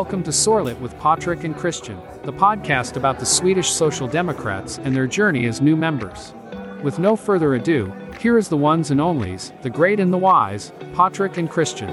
Welcome to Sorlet with Patrick and Christian, the podcast about the Swedish Social Democrats and their journey as new members. With no further ado, here is the ones and onlys, the great and the wise, Patrick and Christian.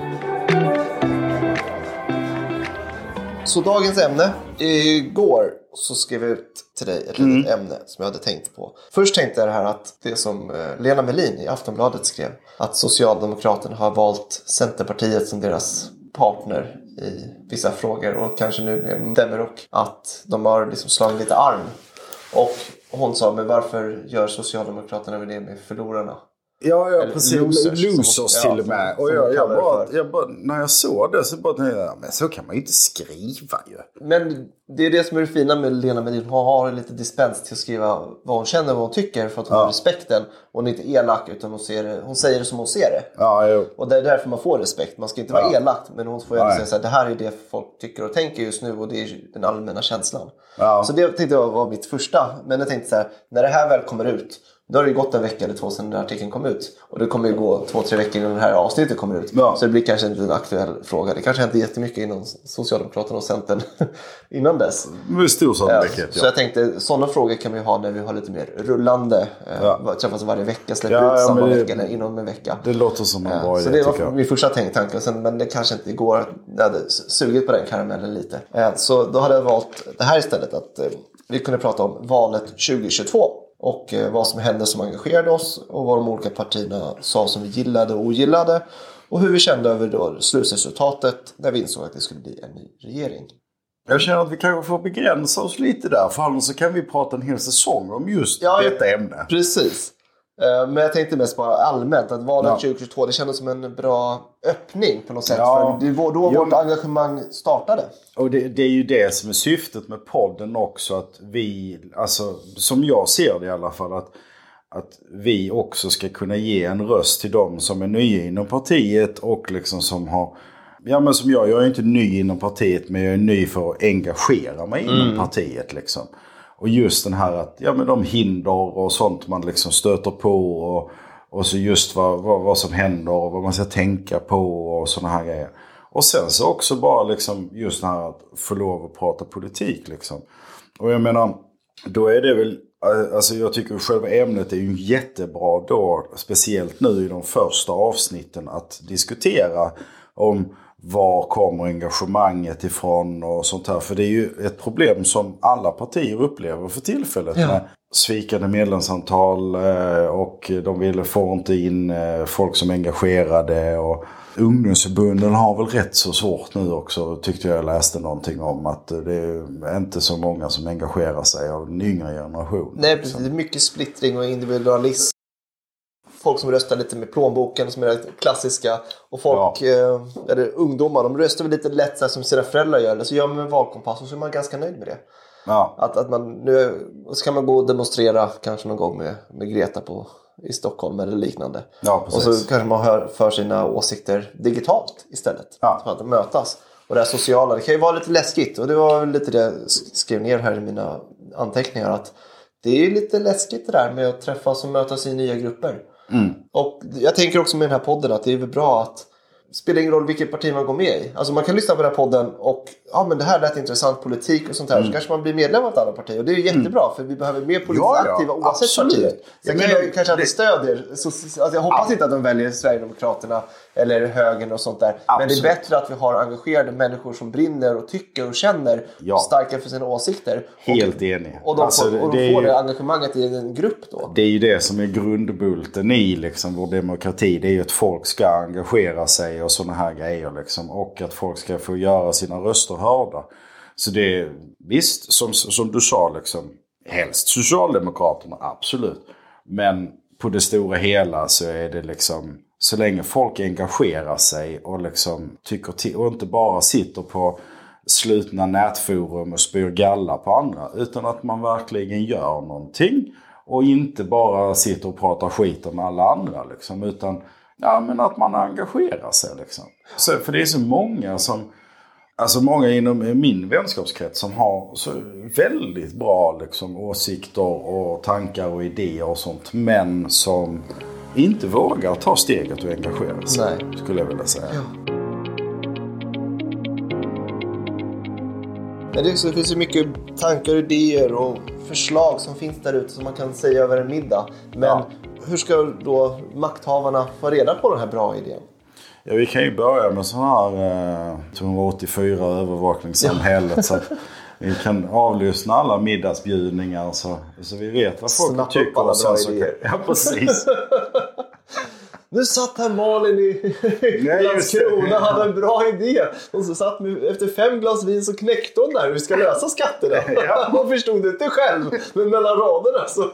Så dagens ämne. Igår så skrev jag ut till dig ett litet ämne som jag hade tänkt på. Först tänkte jag det här att det som eh, Lena Melin i Aftonbladet skrev. Att Socialdemokraterna har valt Centerpartiet som deras partner i vissa frågor och kanske nu med Demirok. Att de har liksom slagit lite arm. Och hon sa, men varför gör Socialdemokraterna med det med förlorarna? Ja, ja precis. losers, Losers, till ja, och med. Och jag, jag, bara, jag bara, när jag såg det så bara tänkte jag, men så kan man ju inte skriva ju. Men det är det som är det fina med Lena Melin. Hon har lite dispens till att skriva vad hon känner och vad hon tycker för att hon har respekten. Hon är inte elak utan hon, ser hon säger det som hon ser det. Ja, jo. Och det är därför man får respekt. Man ska inte vara Ja. elak men hon får ju ändå säga så här, det här är det folk tycker och tänker just nu och det är den allmänna känslan. Ja. Så det tänkte jag var mitt första. Men jag tänkte så här, när det här väl kommer ut då har det ju gått en vecka eller två sedan den här artikeln kom ut. Och det kommer ju gå två, tre veckor innan det här avsnittet kommer ut. Ja. Så det blir kanske inte en aktuell fråga. Det kanske inte jättemycket inom Socialdemokraterna och Centern innan dess. Med stor Ja, sannolikhet, så ja. jag tänkte, sådana frågor kan vi ha när vi har lite mer rullande. Ja. Ja. Träffas varje vecka, släpper Ja, ut samma det- vecka eller inom en vecka. Det låter som en bra så idé det var min första tanke. Sen, men det kanske inte går. Jag hade sugit på den karamellen lite. Eh, Så då hade jag valt det här istället. Att eh, vi kunde prata om valet 2022. Och eh, vad som hände som engagerade oss. Och vad de olika partierna sa som vi gillade och ogillade. Och hur vi kände över då slutresultatet när vi insåg att det skulle bli en ny regering. Jag känner att vi kanske får begränsa oss lite där. För annars så kan vi prata en hel säsong om just Ja, detta ämne. Precis. Eh, Men jag tänkte mest bara allmänt att valet Ja. 2022 det kändes som en bra öppning på något sätt. Ja. För det var då vårt engagemang startade. Och det, det är ju det som är syftet med podden också. Att vi, alltså som jag ser det i alla fall, att, att vi också ska kunna ge en röst till de som är nya inom partiet och liksom som har Ja men som jag, jag är inte ny inom partiet men jag är ny för att engagera mig inom partiet liksom. Och just den här att, ja men de hinder och sånt man liksom stöter på och, och så just vad, vad, vad som händer och vad man ska tänka på och sådana här grejer. Och sen så också bara liksom just det här att få lov att prata politik liksom. Och jag menar, då är det väl, eh, alltså jag tycker själva ämnet är ju jättebra då, speciellt nu i de första avsnitten att diskutera om var kommer engagemanget ifrån och sånt här. För det är ju ett problem som alla partier upplever för tillfället. Ja. Med svikande medlemsantal eh, och de vill, får inte in eh, folk som är engagerade. Och ungdomsförbunden har väl rätt så svårt nu också tyckte jag läste någonting om. Att det är inte så många som engagerar sig av den yngre generationen. Nej, precis. Det är mycket splittring och individualism. Folk som röstar lite med plånboken som är det klassiska. Och folk, eh, eller ungdomar, de röstar väl lite lätt så här, som sina föräldrar gör. Eller så gör man en valkompass och så är man ganska nöjd med det. Ja. Att, att man, nu kan man gå och demonstrera kanske någon gång med, med Greta på, i Stockholm eller liknande. Ja, och så kanske man hör för sina åsikter digitalt istället. Ja. För att mötas. Och det här sociala, det kan ju vara lite läskigt. Och det var lite det jag skrev ner här i mina anteckningar. Att det är ju lite läskigt det där med att träffas och mötas i nya grupper. Mm. Och jag tänker också med den här podden att det är väl bra att spelar ingen roll vilket parti man går med i. Alltså man kan lyssna på den här podden och ja men det här lät intressant politik och sånt här. Så kanske man blir medlem av ett annat parti. Och det är ju jättebra för vi behöver mer politiskt Mm. Ja, ja, aktiva oavsett absolut. parti. Sen Jag kan jag kanske inte det- stödjer. Så, alltså jag hoppas inte att de väljer Sverigedemokraterna eller högern och sånt där. Men det är Absolut. bättre att vi har engagerade människor som brinner och tycker och känner Ja. och starka för sina åsikter. Helt enig. Och, de Alltså, får, det- och det de är får ju- det engagemanget i en grupp då. Det är ju det som är grundbulten i liksom, vår demokrati. Det är ju att folk ska engagera sig och sådana här grejer. Liksom. Och att folk ska få göra sina röster hörda. Så det är visst, som, som du sa, liksom, helst Socialdemokraterna, absolut. Men på det stora hela så är det liksom, så länge folk engagerar sig och liksom tycker till och inte bara sitter på slutna nätforum och spyr galla på andra. Utan att man verkligen gör någonting. Och inte bara sitter och pratar skit om alla andra. Liksom, utan ja, men att man engagerar sig. Liksom. Så, för det är så många som... Alltså många inom min vänskapskrets som har så väldigt bra liksom, åsikter och tankar och idéer och sånt. Men som inte vågar ta steget och engagera sig. Nej. Skulle jag vilja säga. Men så det finns ju mycket tankar, idéer och förslag som finns där ute som man kan säga över en middag. Men Ja. Hur ska då makthavarna få reda på den här bra idén? Ja, vi kan ju börja med sån här eh, 284 övervakningssamhället. Så att vi kan avlyssna alla middagsbjudningar så, så vi vet vad folk upp tycker. alla och sen bra så, idéer. Ja, precis. Nu satt här Malin i det. Landskrona och hade en bra idé. Och så satt med, efter fem glas vin så knäckte hon där hur vi ska lösa skatterna. Ja. Hon förstod det inte själv, men mellan raderna så...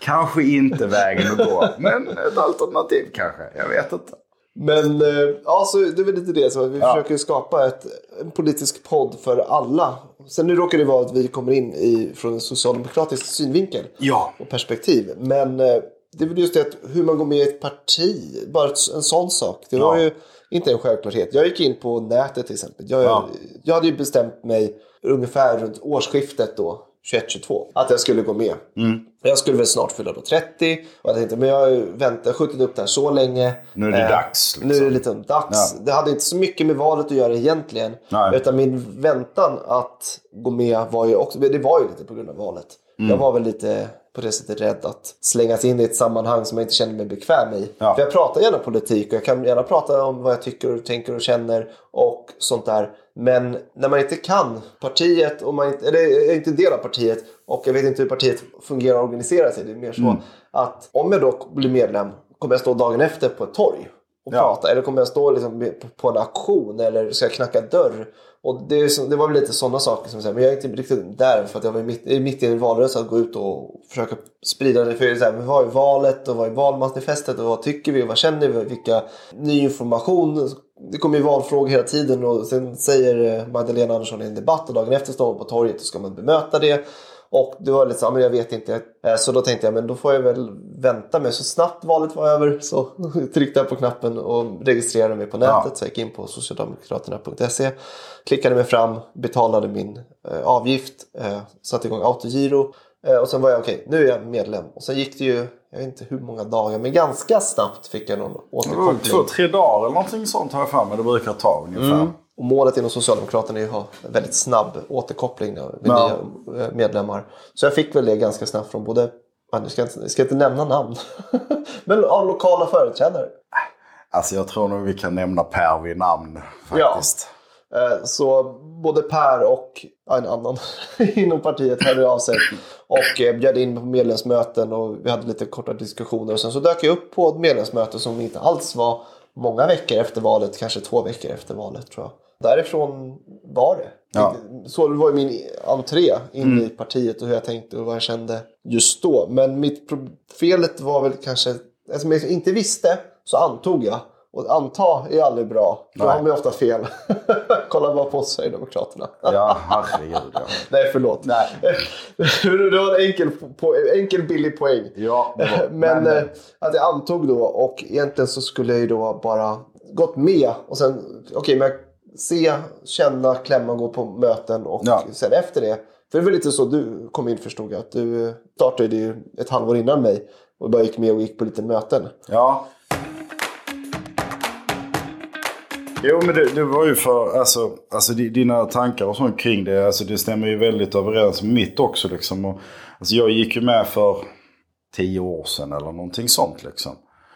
Kanske inte vägen att gå, men ett alternativ kanske. Jag vet inte. Men eh, ja, så det är väl lite det. Så vi Ja. försöker skapa ett, en politisk podd för alla. Sen nu råkar det vara att vi kommer in i, från en socialdemokratisk synvinkel Ja. och perspektiv. Men eh, det är väl just det att hur man går med i ett parti. Bara en sån sak. Det var Ja. ju inte en självklarhet. Jag gick in på nätet till exempel. Jag, Ja. jag hade ju bestämt mig ungefär runt årsskiftet då. 21-22. Att jag skulle gå med. Mm. Jag skulle väl snart fylla då 30. Och jag tänkte, men jag väntat, skjutit upp det här så länge. Nu är det Eh, dags, liksom. Nu är det lite dags. Ja. Det hade inte så mycket med valet att göra egentligen. Nej. Utan min väntan att gå med var ju också, det var ju lite på grund av valet. Mm. Jag var väl lite på det sättet rädd att slängas in i ett sammanhang som jag inte känner mig bekväm i. Ja. För jag pratar gärna politik och jag kan gärna prata om vad jag tycker och tänker och känner och sånt där. Men när man inte kan partiet, och man inte, eller är inte del av partiet och jag vet inte hur partiet fungerar och organiserar sig. Det är mer så Mm. att om jag då blir medlem kommer jag stå dagen efter på ett torg och Ja. prata. Eller kommer jag stå liksom på- en auktion eller ska jag knacka dörr? Och det, så, det var väl lite sådana saker som. Men jag är inte riktigt där för att jag var mitt, mitt i en valrörelse att gå ut och försöka sprida det. För det så här, vad är valet och vad är valmanifestet och vad tycker vi och vad känner vi? Vilka ny information? Det kommer ju valfrågor hela tiden och sen säger eh, Magdalena Andersson i en debatt och dagen efter står hon på torget och ska man bemöta det. Och det var lite så, ja, men jag vet inte. Eh, Så då tänkte jag, men då får jag väl vänta med. Så snabbt valet var över så tryckte jag på knappen och registrerade mig på nätet. Ja. Så jag gick in på socialdemokraterna.se. Klickade mig fram, betalade min eh, avgift, eh, satte igång autogiro. Eh, och sen var jag okej, nu är jag medlem. Och sen gick det ju, jag vet inte hur många dagar, men ganska snabbt fick jag någon återkoppling. två, tre dagar eller någonting sånt har jag för mig det brukar ta ungefär. Och målet inom Socialdemokraterna är att ha väldigt snabb återkoppling med Ja. nya eh, medlemmar. Så jag fick väl det ganska snabbt från både, ja, nu ska jag inte, jag ska inte nämna namn, men av lokala företrädare. Alltså jag tror nog vi kan nämna Per vid namn faktiskt. Eh, Så både Per och ja, en annan inom partiet hörde av sig och eh, bjöd in på medlemsmöten och vi hade lite korta diskussioner. Och sen så dök jag upp på ett medlemsmöte som inte alls var många veckor efter valet, kanske två veckor efter valet tror jag. Därifrån var det. Ja. Så det var ju min entré in i partiet och hur jag tänkte och vad jag kände just då. Men mitt felet var väl kanske, eftersom jag inte visste så antog jag. Och anta är aldrig bra. Då har man ofta fel. Kolla bara på Sverigedemokraterna. Ja, herregud ja. Nej, förlåt. Nej. det var en enkel, po- enkel billig poäng. Ja, var- Men, men, eh, att jag antog då och egentligen så skulle jag ju då bara gått med och sen, okej, men se, känna, klämma, gå på möten och Ja. sen efter det. För det var lite så du kom in förstod jag. Att du startade ju ett halvår innan mig och bara gick med och gick på lite möten. Ja. Jo men det, det var ju för, alltså, alltså di- dina tankar och sånt kring det, alltså det stämmer ju väldigt överens med mitt också liksom. Och, alltså jag gick ju med för tio år sedan eller någonting sånt liksom.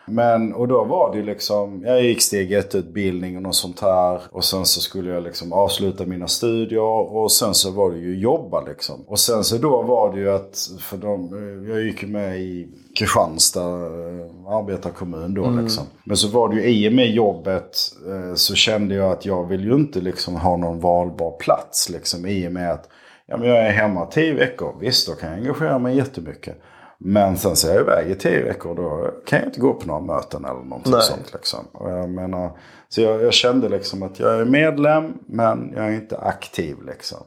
Men, och då var det liksom, jag gick steg ett utbildning och något sånt här. Och sen så skulle jag liksom avsluta mina studier och sen så var det ju jobba liksom. Och sen så då var det ju att, för de, jag gick med i Kristianstad eh, arbetarkommun då liksom. Men så var det ju i och med jobbet eh, så kände jag att jag vill ju inte liksom ha någon valbar plats liksom i och med att ja, men jag är hemma tio veckor. Visst, då kan jag engagera mig jättemycket. Men sen så är jag iväg i tio veckor då kan jag inte gå på några möten eller någonting Nej. sånt. Liksom. Och jag menar, så jag, jag kände liksom att jag är medlem men jag är inte aktiv liksom.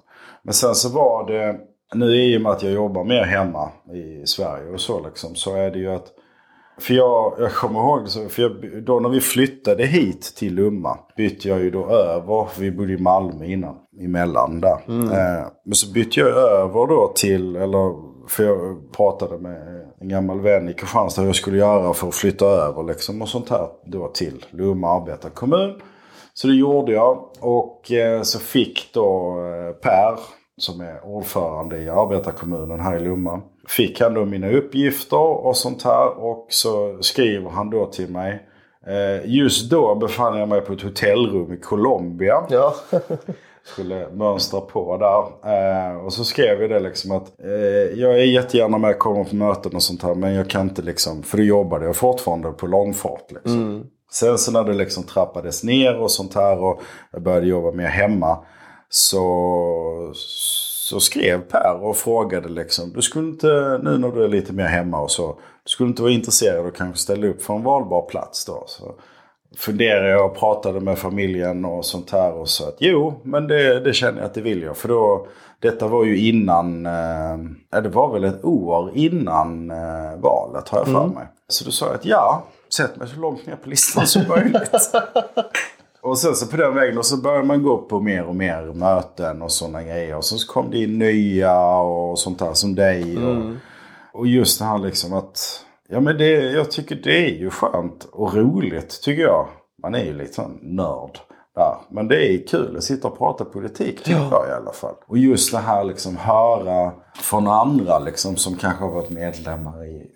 Men sen så var det, nu i och med att jag jobbar mer hemma i Sverige och så liksom, så är det ju att för jag, jag kommer ihåg, så, för jag, då när vi flyttade hit till Lumma bytte jag ju då över, vi bodde i Malmö innan, emellan där. Eh, men så bytte jag över då till, eller för jag pratade med en gammal vän i Kristianstad hur jag skulle göra för att flytta över liksom och sånt här då till Lumma arbetarkommun. Så det gjorde jag och eh, så fick då eh, Per, som är ordförande i arbetarkommunen här i Lomma, fick han då mina uppgifter och sånt här och så skriver han då till mig. Eh, just då befann jag mig på ett hotellrum i Colombia. Ja. skulle mönstra på där. Eh, och så skrev jag det liksom att eh, jag är jättegärna med och kommer på möten och sånt här. Men jag kan inte liksom, för då jobbade jag fortfarande på långfart. Liksom. Mm. Sen så när det liksom trappades ner och sånt här och jag började jobba mer hemma. Så, så skrev Per och frågade liksom. Du skulle inte, nu när du är lite mer hemma och så. Du skulle inte vara intresserad och kanske ställa upp för en valbar plats då. Så funderade jag och pratade med familjen och sånt här och sa att jo, men det, det känner jag att det vill jag. För då, detta var ju innan, eh, det var väl ett år innan eh, valet har jag för mig. Så då sa jag att ja, sätt mig så långt ner på listan som möjligt. och sen så på den vägen och så började man gå på mer och mer möten och sådana grejer. Och så kom det in nya och sånt där som dig. Och, och just det här liksom att Ja men det, jag tycker det är ju skönt och roligt tycker jag. Man är ju lite sån nörd där. Men det är kul att sitta och prata politik tycker jag i alla fall. Och just det här liksom höra från andra liksom som kanske har varit medlemmar i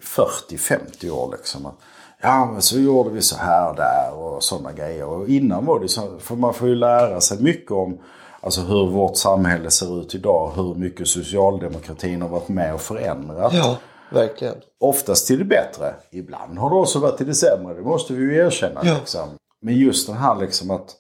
40-50 år liksom. Att, ja men så gjorde vi så här där och sådana grejer. Och innan var det så, för man får ju lära sig mycket om Alltså hur vårt samhälle ser ut idag. Hur mycket socialdemokratin har varit med och förändrat. ja, verkligen. Oftast till det bättre. Ibland har det också varit till det sämre. Det måste vi ju erkänna. Ja. Liksom. Men just den här liksom att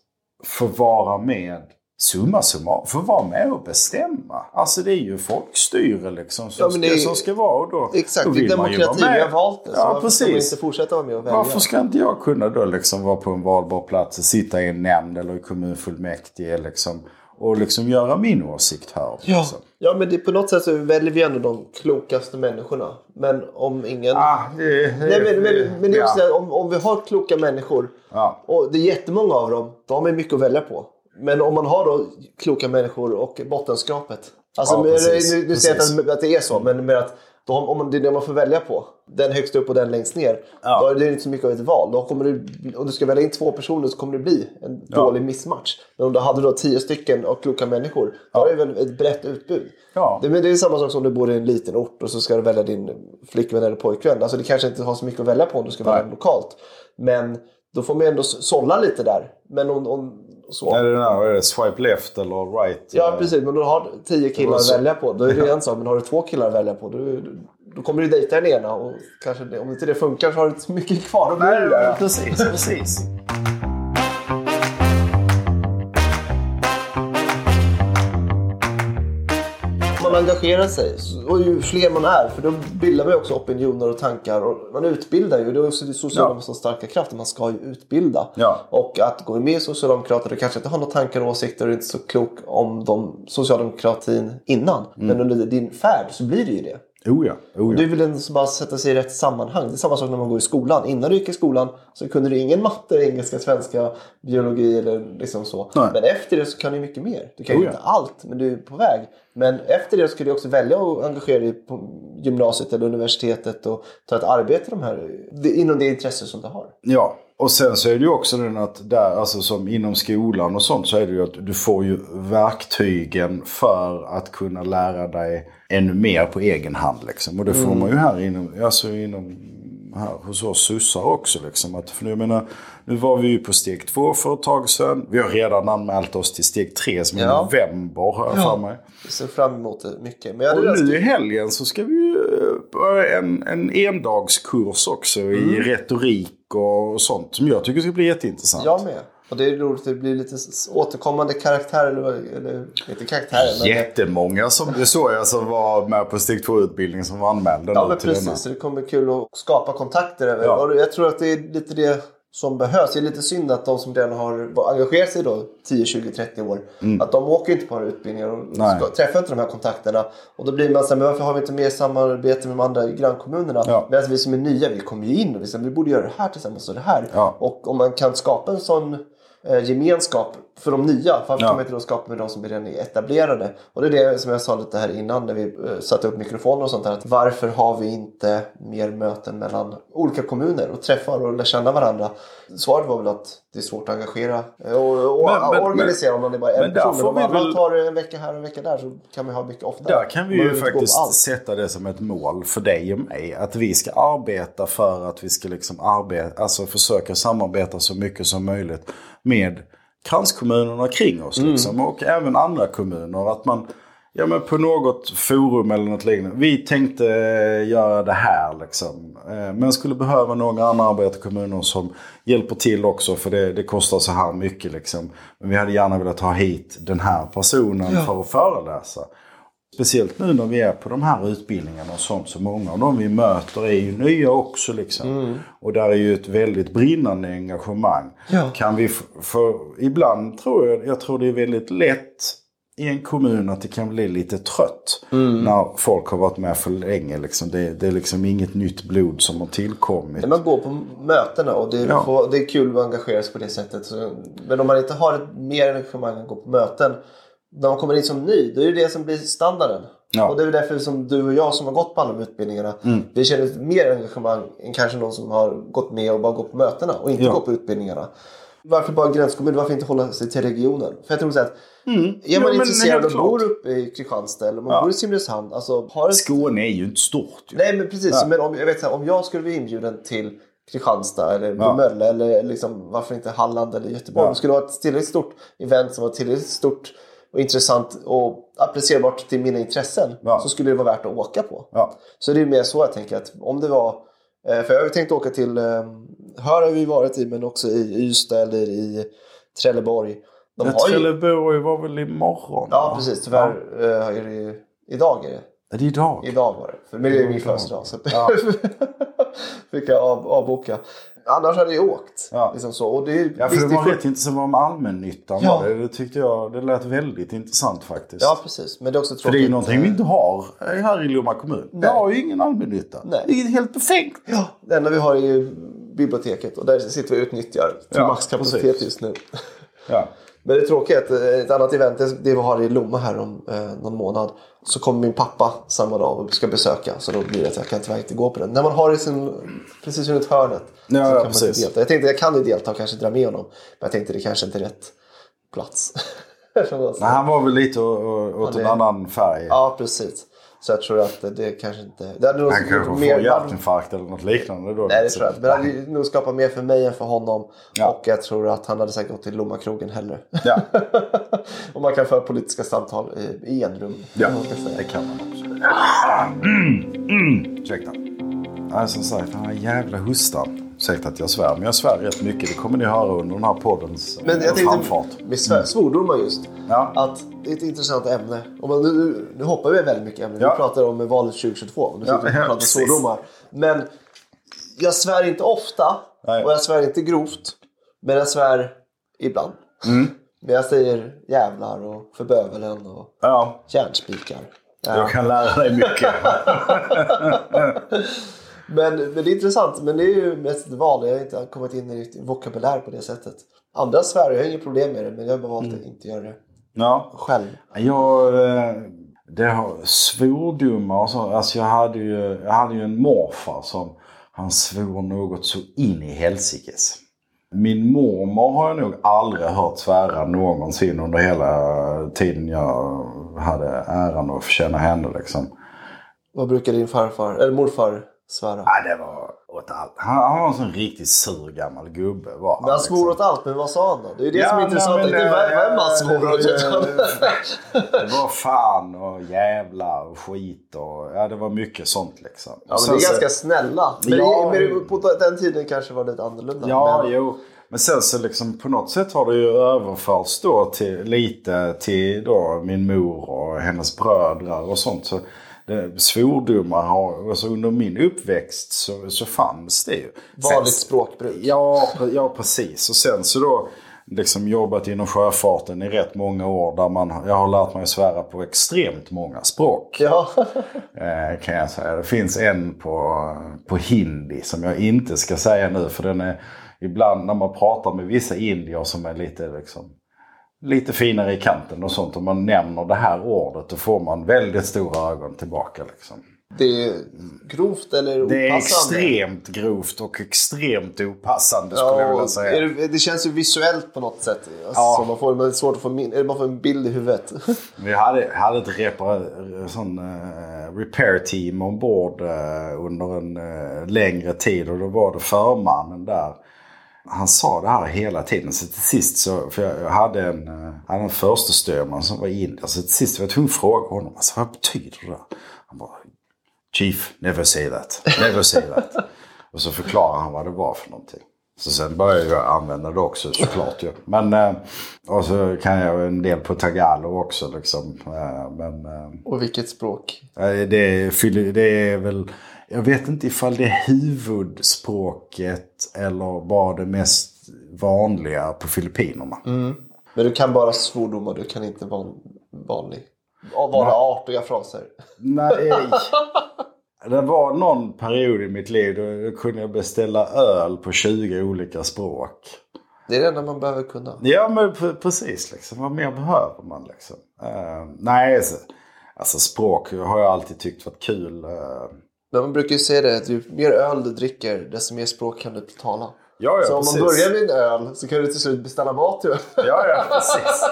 få vara med. Summa summarum. Få vara med och bestämma. Alltså det är ju folkstyre liksom som, Ja, det ska, är- som ska vara. Och då, Exakt, då det är vill man ju demokrati. Vi har valt det. Så Ja, man precis. inte fortsätta vara med och välja? Varför ska inte jag kunna då liksom vara på en valbar plats och sitta i en nämnd eller i kommunfullmäktige liksom, och liksom göra min åsikt hörd? Ja, Liksom. ja men det, på något sätt så väljer vi ändå de klokaste människorna. Men om ingen... Ah, det, Nej, men, men, men det är också ja. det, om, om vi har kloka människor Ja. och det är jättemånga av dem, då har man mycket att välja på. Men om man har då kloka människor och bottenskrapet. Alltså, Ja, precis, nu, nu säger jag att, att det är så, men med att då, om det är det man får välja på. Den högst upp och den längst ner. Ja. Då är det inte så mycket av ett val. Då kommer det, om du ska välja in två personer så kommer det bli en Ja. dålig missmatch. Men om du hade då tio stycken och kloka människor, då är det väl ett brett utbud. Ja. Det, men det är samma sak som du bor i en liten ort och så ska du välja din flickvän eller pojkvän. Alltså det kanske inte har så mycket att välja på om du ska välja Nej. lokalt. Men då får man ändå s- sålla lite där. Men om, om så. Är det den här, är det swipe left eller right? Ja precis, men då har du tio killar att välja på. Då är det en sak. Men har du två killar att välja på då, då kommer du dejta den ena. Och kanske det, om inte det funkar så har du inte så mycket kvar. Då blir Nej, där. precis, precis. Man engagerar sig och ju fler man är för då bildar man ju också opinioner och tankar och man utbildar ju. Det är också sociala som starka krafter. Man ska ju utbilda. Ja. Och att gå med i Socialdemokraterna, du kanske inte har några tankar och åsikter och är inte så klok om de, socialdemokratin innan. Men under din färd så blir det ju det. Oh ja, oh ja. Du vill inte bara sätta sig i rätt sammanhang. Det är samma sak när man går i skolan. Innan du gick i skolan så kunde du ingen matte, engelska, svenska, biologi eller liksom så. Nej. Men efter det så kan du mycket mer. Du kan Oh ja. inte allt, men du är på väg. Men efter det så ska du också välja att engagera dig på gymnasiet eller universitetet och ta ett arbete de här, det- inom det intresse som du har. Ja, och sen så är det ju också den att där, alltså som inom skolan och sånt så är det ju att du får ju verktygen för att kunna lära dig ännu mer på egen hand liksom. Och det får man ju här inom, alltså inom här hos oss sossar också liksom. Att, för jag menar, nu var vi ju på steg två för ett tag sedan. Vi har redan anmält oss till steg tre som är Ja. november har jag för mig. Jag ser fram emot det mycket. Men Och nu i helgen så ska vi ju eh, en, en endagskurs också i retorik och sånt. Som jag tycker ska bli jätteintressant. Jag med. Och det är roligt, det blir lite återkommande karaktär, eller, eller inte karaktärer, men... Jättemånga som det såg jag som var med på steg 2-utbildningen som var anmälda Ja men precis, denna. så det kommer bli kul att skapa kontakter. över- Ja. Och jag tror att det är lite det som behövs. Det är lite synd att de som redan har engagerat sig då 10, 20, 30 år. Att de åker inte på utbildningarna och Mm. Ska, träffar inte de här kontakterna. Och då blir man så här, men varför har vi inte mer samarbete med de andra grannkommunerna? Ja. Medan vi som är nya, vi kommer ju in och vi, säger, vi borde göra det här tillsammans och det här. Ja. Och om man kan skapa en sån eh, gemenskap för de nya. Varför Ja. kan man inte då skapa med de som redan är etablerade? Och det är det som jag sa lite här innan när vi eh, satte upp mikrofoner och sånt där. Att varför har vi inte mer möten mellan olika kommuner och träffar och lära känna varandra? Svaret var väl att det är svårt att engagera eh, och, och Men- men- organisera om man är bara en men person. Men om vi alla väl- tar en vecka här och en vecka där så kan man ha mycket oftare. Där kan vi Man ju faktiskt sätta det som ett mål för dig och mig. Att vi ska arbeta för att vi ska liksom arbeta, alltså försöka samarbeta så mycket som möjligt med kranskommunerna kring oss. Mm. Liksom, och även andra kommuner. Att man ja, men på något forum eller något liknande. Vi tänkte eh, göra det här liksom. Eh, Men skulle behöva några andra arbetarkommuner som hjälper till också. För det, det kostar så här mycket liksom. Men vi hade gärna velat ha hit den här personen för att föreläsa. Speciellt nu när vi är på de här utbildningarna och sånt. Så många av dem vi möter är ju nya också liksom. Och där är ju ett väldigt brinnande engagemang. Ja. Kan vi, för ibland tror jag, jag tror det är väldigt lätt i en kommun att det kan bli lite trött. När folk har varit med för länge liksom. Det, det är liksom inget nytt blod som har tillkommit. När man går på mötena och det, Ja. får, det är kul att engagera sig på det sättet. Så, men om man inte har ett mer engagemang att gå på möten. När man kommer in som ny, då är det det som blir standarden. Ja. Och det är därför som du och jag som har gått på alla de utbildningarna. Vi känner mer engagemang än kanske någon som har gått med och bara gått på mötena och inte Ja. gått på utbildningarna. Varför bara gränskommun? Varför inte hålla sig till regionen? För jag tror så att är man men intresserad och bor uppe i Kristianstad eller man Ja. bor i Simrishamn. Alltså, har ett Skåne är ju inte stort ju. Nej men precis, Ja. men om, jag vet, här, om jag skulle bli inbjuden till Kristianstad eller Ja. Mölle eller liksom, varför inte Halland eller Göteborg. Om det skulle vara ett tillräckligt stort event som var tillräckligt stort och intressant och applicerbart till mina intressen Ja. så skulle det vara värt att åka på. Ja. Så det är mer så jag tänker att om det var eh, för jag har ju tänkt åka till eh, Hör har vi varit i men också i Ystad eller i Trelleborg. De Ja, har ju, Trelleborg var väl imorgon? ja va? precis, tyvärr eh, är det ju, idag är det. Ja, det är idag. Idag var det. För men det är min födelsedag. Så Ja. fick jag av, avboka. Annars hade jag åkt. Ja. Liksom så. Och det, Ja, för visst, det var rätt intressant om allmännyttan. Ja. Det, det tyckte jag, det lät väldigt intressant faktiskt. Ja, precis. Men det är också tråkigt. för det är ju någonting vi inte har här i Lomma kommun. Vi Nej. har ju ingen allmännytta. Nej. Det är helt befängt. Ja, det enda vi har är ju biblioteket. Och där sitter vi och utnyttjar till Ja, maxkapacitet precis. just nu. Ja. Men det tråkiga är att eh, ett annat event, det vi har i Lomma här om eh, någon månad. Så kommer min pappa samma dag och ska besöka. Så då blir det att jag kan tyvärr inte gå på den. När man har det i sin, precis runt hörnet. Ja, så kan man precis. inte delta. Jag tänkte jag kan ju delta och kanske dra med honom. Men jag tänkte det kanske inte är rätt plats. Nej, han var väl lite åt en annan färg. Ja, precis. Så jag tror att det kanske inte... Det hade nog Han kanske får mer- hjärtinfarkt eller något liknande då. Nej, det tror jag inte. Men det hade nog skapat mer för mig än för honom. Ja. Och jag tror att han hade säkert gått till Lommakrogen hellre. Ja, Om man kan föra politiska samtal i, i ja man kan säga. det kan man också. Mm, mm. Ursäkta. Nej, som sagt, den här jävla hostan. Ursäkta att jag svär, men jag svär rätt mycket. Det kommer ni höra under den här poddens Men jag eh, tänkte framfart. med svär, svordomar just. Ja. Att det är ett intressant ämne. Och man, nu, nu hoppar vi väldigt mycket ämnen. Ja. Vi pratar om valet 2022. Och nu sitter vi och pratar svordomar. Men jag svär inte ofta. Nej. Och jag svär inte grovt. Men jag svär ibland. Mm. Men jag säger jävlar och förbövelen och Ja, järnspikar. Ja. jag kan lära dig mycket. Men, men det är intressant. Men det är ju mest ett val. Jag har inte kommit in i vokabulär på det sättet. Andra svär, jag har inget problem med det. Men jag har bara valt Mm. att inte göra det ja. själv. Jag, eh, det har svordomar och så. Alltså jag hade ju, jag hade ju en morfar som han svor något så in i helsikes. Min mormor har jag nog aldrig hört svära någonsin under hela tiden jag hade äran att känna henne liksom. Vad brukar din farfar, eller morfar svära? Nej, det var åt allt. Han, han var en sån riktigt sur gammal gubbe. Var han liksom. svor åt allt, men vad sa han då? Det är ju det Ja, som är nej, intressant. men, inte eh, vem han det svor åt. Det var fan och jävla och skit och ja, det var mycket sånt liksom. Ja, men Sen det är så- ganska snälla. Men, Ja, det, men- på den tiden kanske var det lite annorlunda. Ja, men, jo. Men sen så liksom på något sätt har det ju överförts då till, lite till då min mor och hennes bröder och sånt. Så det, svordomar har, alltså under min uppväxt så, så fanns det ju. Vanligt språkbruk. Ja, ja, precis. Och sen så då liksom jobbat inom sjöfarten i rätt många år där man, jag har lärt mig att svära på extremt många språk. Ja. Eh, kan jag säga. Det finns en på, på hindi som jag inte ska säga nu för den är ibland när man pratar med vissa indier som är lite liksom lite finare i kanten och sånt. Om man nämner det här ordet då får man väldigt stora ögon tillbaka. Liksom. Det är grovt eller opassande? Det är extremt grovt och extremt opassande skulle jag vilja säga. Det, det, känns ju visuellt på något sätt. Alltså, Ja. man, får, man är svårt att få min, man får en bild i huvudet. Vi hade, hade ett repar, sån, eh, repair team ombord uh, under en eh, längre tid och då var det förmannen där. Han sa det här hela tiden. Så till sist så, för jag hade en, uh, hade en första styrman som var indier. Så till sist var jag tvungen att fråga honom. Alltså, vad betyder det? Han bara Chief, never say that. Never say that. och så förklarade han vad det var för någonting. Så sen började jag använda det också såklart ju. Men, eh, och så kan jag en del på tagalog också liksom. Eh, Men eh, Och vilket språk? eh, det, är, det är väl, jag vet inte ifall det är huvudspråket eller bara det mest vanliga på Filippinerna. Men du kan bara svordomar, du kan inte van, vanlig. Vara artiga fraser. Nej. Det var någon period i mitt liv då kunde jag beställa öl på 20 olika språk. Det är det enda man behöver kunna. Ja men precis liksom. Vad mer behöver man liksom? Eh, nej, alltså, alltså språk har jag alltid tyckt varit kul. eh. Men man brukar ju säga det att ju mer öl du dricker, desto mer språk kan du tala. ja, ja, så om precis. man börjar med en öl så kan du till slut beställa mat till öl. Ja, ja, precis.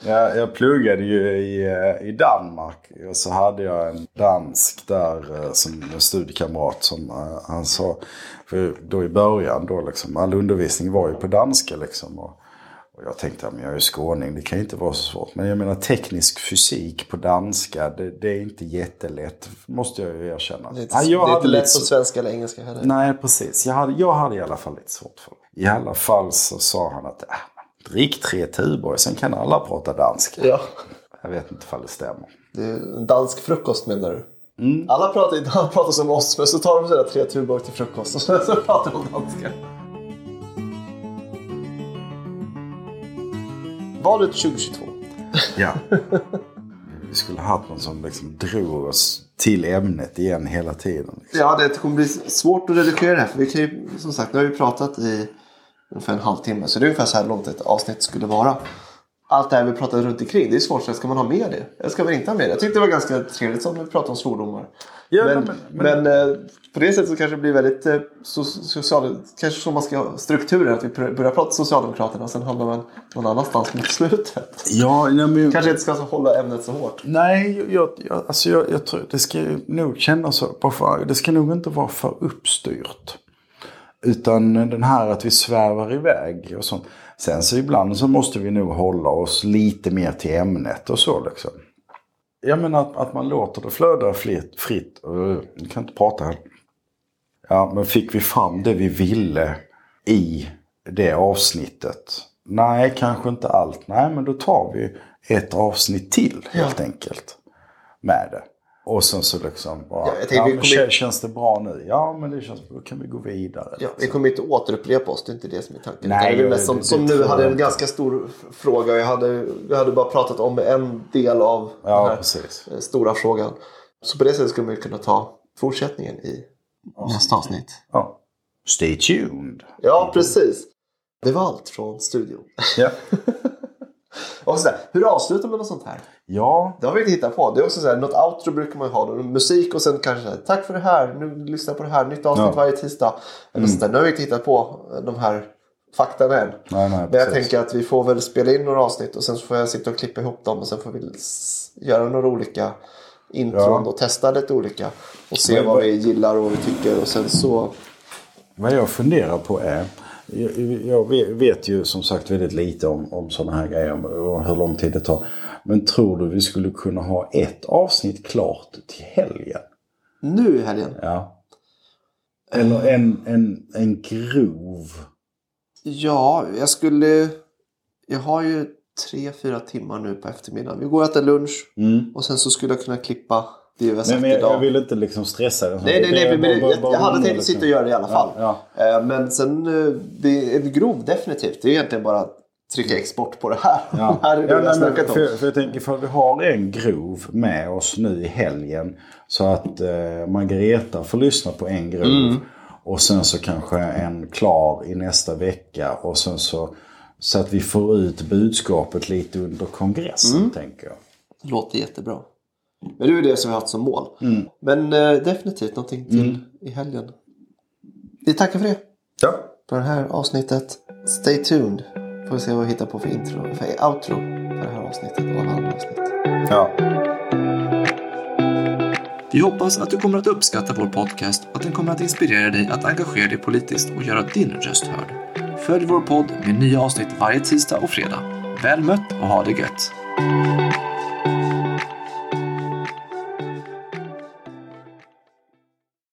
Jag, jag pluggade ju i, eh, i Danmark och så hade jag en dansk där eh, som en studiekamrat som eh, han sa, för då i början då liksom, all undervisning var ju på danska liksom. Och, och jag tänkte, men jag är skåning, det kan ju inte vara så svårt. Men jag menar teknisk fysik på danska, det, det är inte jättelätt, måste jag ju erkänna. Det är inte, Ja, det är inte lätt på svenska eller engelska heller. Nej, precis. Jag hade, jag hade i alla fall lite svårt för det. I alla fall så sa han att äh, drick tre Tuborg, sen kan alla prata danska. Ja. Jag vet inte ifall det stämmer. Det är en dansk frukost menar du? Mm. Alla pratar, alla pratar som oss, men så tar de sina tre Tuborg till frukost och så, så pratar de danska. Valet 2022. Ja. Vi skulle ha haft någon som liksom drog oss till ämnet igen hela tiden. Liksom. Ja, det kommer bli svårt att redigera det här. För vi kan ju, som sagt, nu har vi pratat i ungefär en halvtimme. Så det är ungefär så här långt ett avsnitt skulle vara. Allt det här vi pratade runt omkring, det är svårt. Så ska man ha med det? Eller ska man inte ha med det? Jag tyckte det var ganska trevligt som vi pratade om svordomar. Ja, men men- men, eh, på det sättet så kanske det blir väldigt eh, so social, kanske så man ska ha strukturen. Att vi börjar prata Socialdemokraterna och sen hamnar man någon annanstans mot slutet. Ja, nej, men... Kanske inte ska hålla ämnet så hårt. Nej, jag, jag, alltså jag, jag tror det ska nog kännas så. för- Det ska nog inte vara för uppstyrt. Utan den här att vi svävar iväg och sånt. Sen så ibland så måste vi nog hålla oss lite mer till ämnet och så liksom. Jag menar att, att man låter det flöda fritt. fritt. Uh, Jag kan inte prata här. Ja, men fick vi fram det vi ville i det avsnittet? Nej, kanske inte allt. Nej, men då tar vi ett avsnitt till helt enkelt. Med det. Och sen så liksom bara, Ja, ja, jag tänker vi men kommer- kä- känns det bra nu? Ja, men det känns Då kan vi gå vidare. Ja, vi kommer inte återupprepa oss, det är inte det som är tanken. Nej, det det- som, det som tror nu jag hade en ganska stor fråga. Jag hade, jag hade bara pratat om en del av Ja, den här precis. eh, stora frågan. Så på det sättet skulle man kunna ta fortsättningen i nästa avsnitt. Ja. Stay tuned. Ja, precis. Det var allt från studion. Ja. Och sådär, hur avslutar man något sånt här? ja, Det har vi inte hittat på. Det är också så här, något outro brukar man ha. Då, musik och sen kanske så här, tack för det här. Nu lyssna på det här. Nytt avsnitt Ja. varje tisdag. Eller sånt där. Nu har vi inte hittat på de här fakta än. Nej, nej, Men jag precis. tänker att vi får väl spela in några avsnitt och sen får jag sitta och klippa ihop dem och sen får vi göra några olika intron Ja. och testa lite olika. Och se Men vad vad- vi gillar och vad vi tycker och sen så... Vad jag funderar på är. Jag, vet- ju som sagt väldigt lite om, om sådana här grejer och hur lång tid det tar. Men tror du vi skulle kunna ha ett avsnitt klart till helgen? Nu i helgen. Ja. Eller en, en, en grov. Ja, jag skulle... Jag har ju tre, fyra timmar nu på eftermiddagen. Vi går och äter lunch och sen så skulle jag kunna klippa det vi har sagt Mm. Men, men idag. jag vill inte liksom stressa den. Nej, nej, nej. Men, jag, jag hade tänkt att liksom. sitta och göra det i alla fall. Ja, Eh, Men sen, eh, det är grov definitivt. Det är egentligen bara att trycka export på det här. Ja. Här är det ja, har nej, men för, för jag tänker för vi har en grov med oss nu i helgen. Så att eh, Margareta får lyssna på en grov. Mm. Och sen så kanske en klar i nästa vecka. Och sen så, så att vi får ut budskapet lite under kongressen tänker jag. Låter jättebra. Men det är ju det som vi har haft som mål. Men eh, definitivt någonting till i helgen. Vi tackar för det. Ja. På det här avsnittet. Stay tuned. Får vi se vad vi hittar på för intro, för outro på det här avsnittet och alla andra avsnitt. ja. Vi hoppas att du kommer att uppskatta vår podcast och att den kommer att inspirera dig att engagera dig politiskt och göra din röst hörd. Följ vår podd med nya avsnitt varje tisdag och fredag. Väl mött och ha det gött!